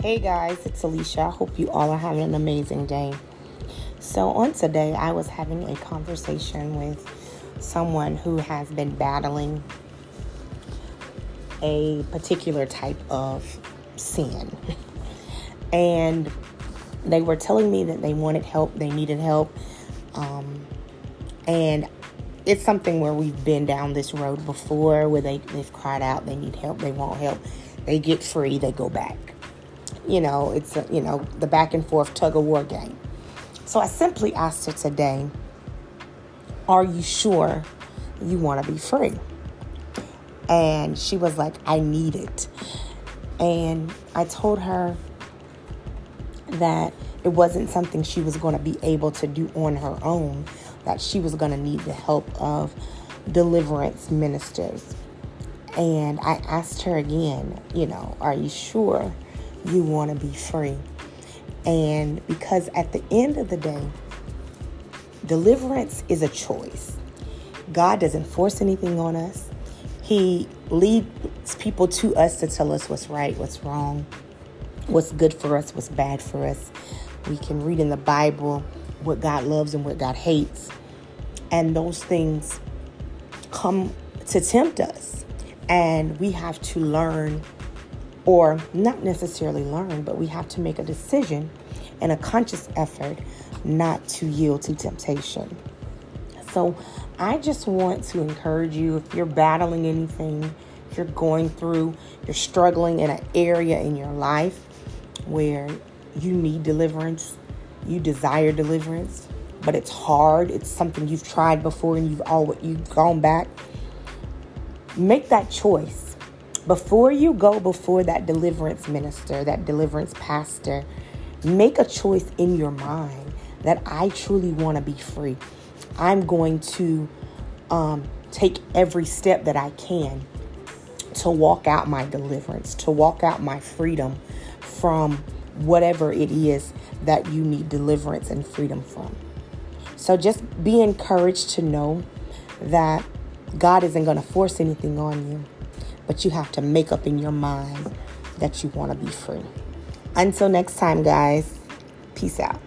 Hey guys, it's Alicia. I hope you all are having an amazing day. So, on today, I was having a conversation with someone who has been battling a particular type of sin. And they were telling me that they wanted help, they needed help. Um, and it's something where we've been down this road before where they, they've cried out, they need help, they want help. They get free, they go back you know, it's a, you know, the back and forth tug of war game. So I simply asked her today, are you sure you want to be free? And she was like, I need it. And I told her that it wasn't something she was going to be able to do on her own, that she was going to need the help of deliverance ministers. And I asked her again, you know, are you sure you want to be free. And because at the end of the day, deliverance is a choice. God doesn't force anything on us. He leads people to us to tell us what's right, what's wrong, what's good for us, what's bad for us. We can read in the Bible what God loves and what God hates. And those things come to tempt us. And we have to learn or not necessarily learn, but we have to make a decision and a conscious effort not to yield to temptation. So, I just want to encourage you if you're battling anything, if you're going through, you're struggling in an area in your life where you need deliverance, you desire deliverance, but it's hard, it's something you've tried before and you've always you've gone back. Make that choice before you go before that deliverance minister, that deliverance pastor, make a choice in your mind that I truly want to be free. I'm going to um, take every step that I can to walk out my deliverance, to walk out my freedom from whatever it is that you need deliverance and freedom from. So just be encouraged to know that God isn't going to force anything on you but you have to make up in your mind that you want to be free. Until next time, guys, peace out.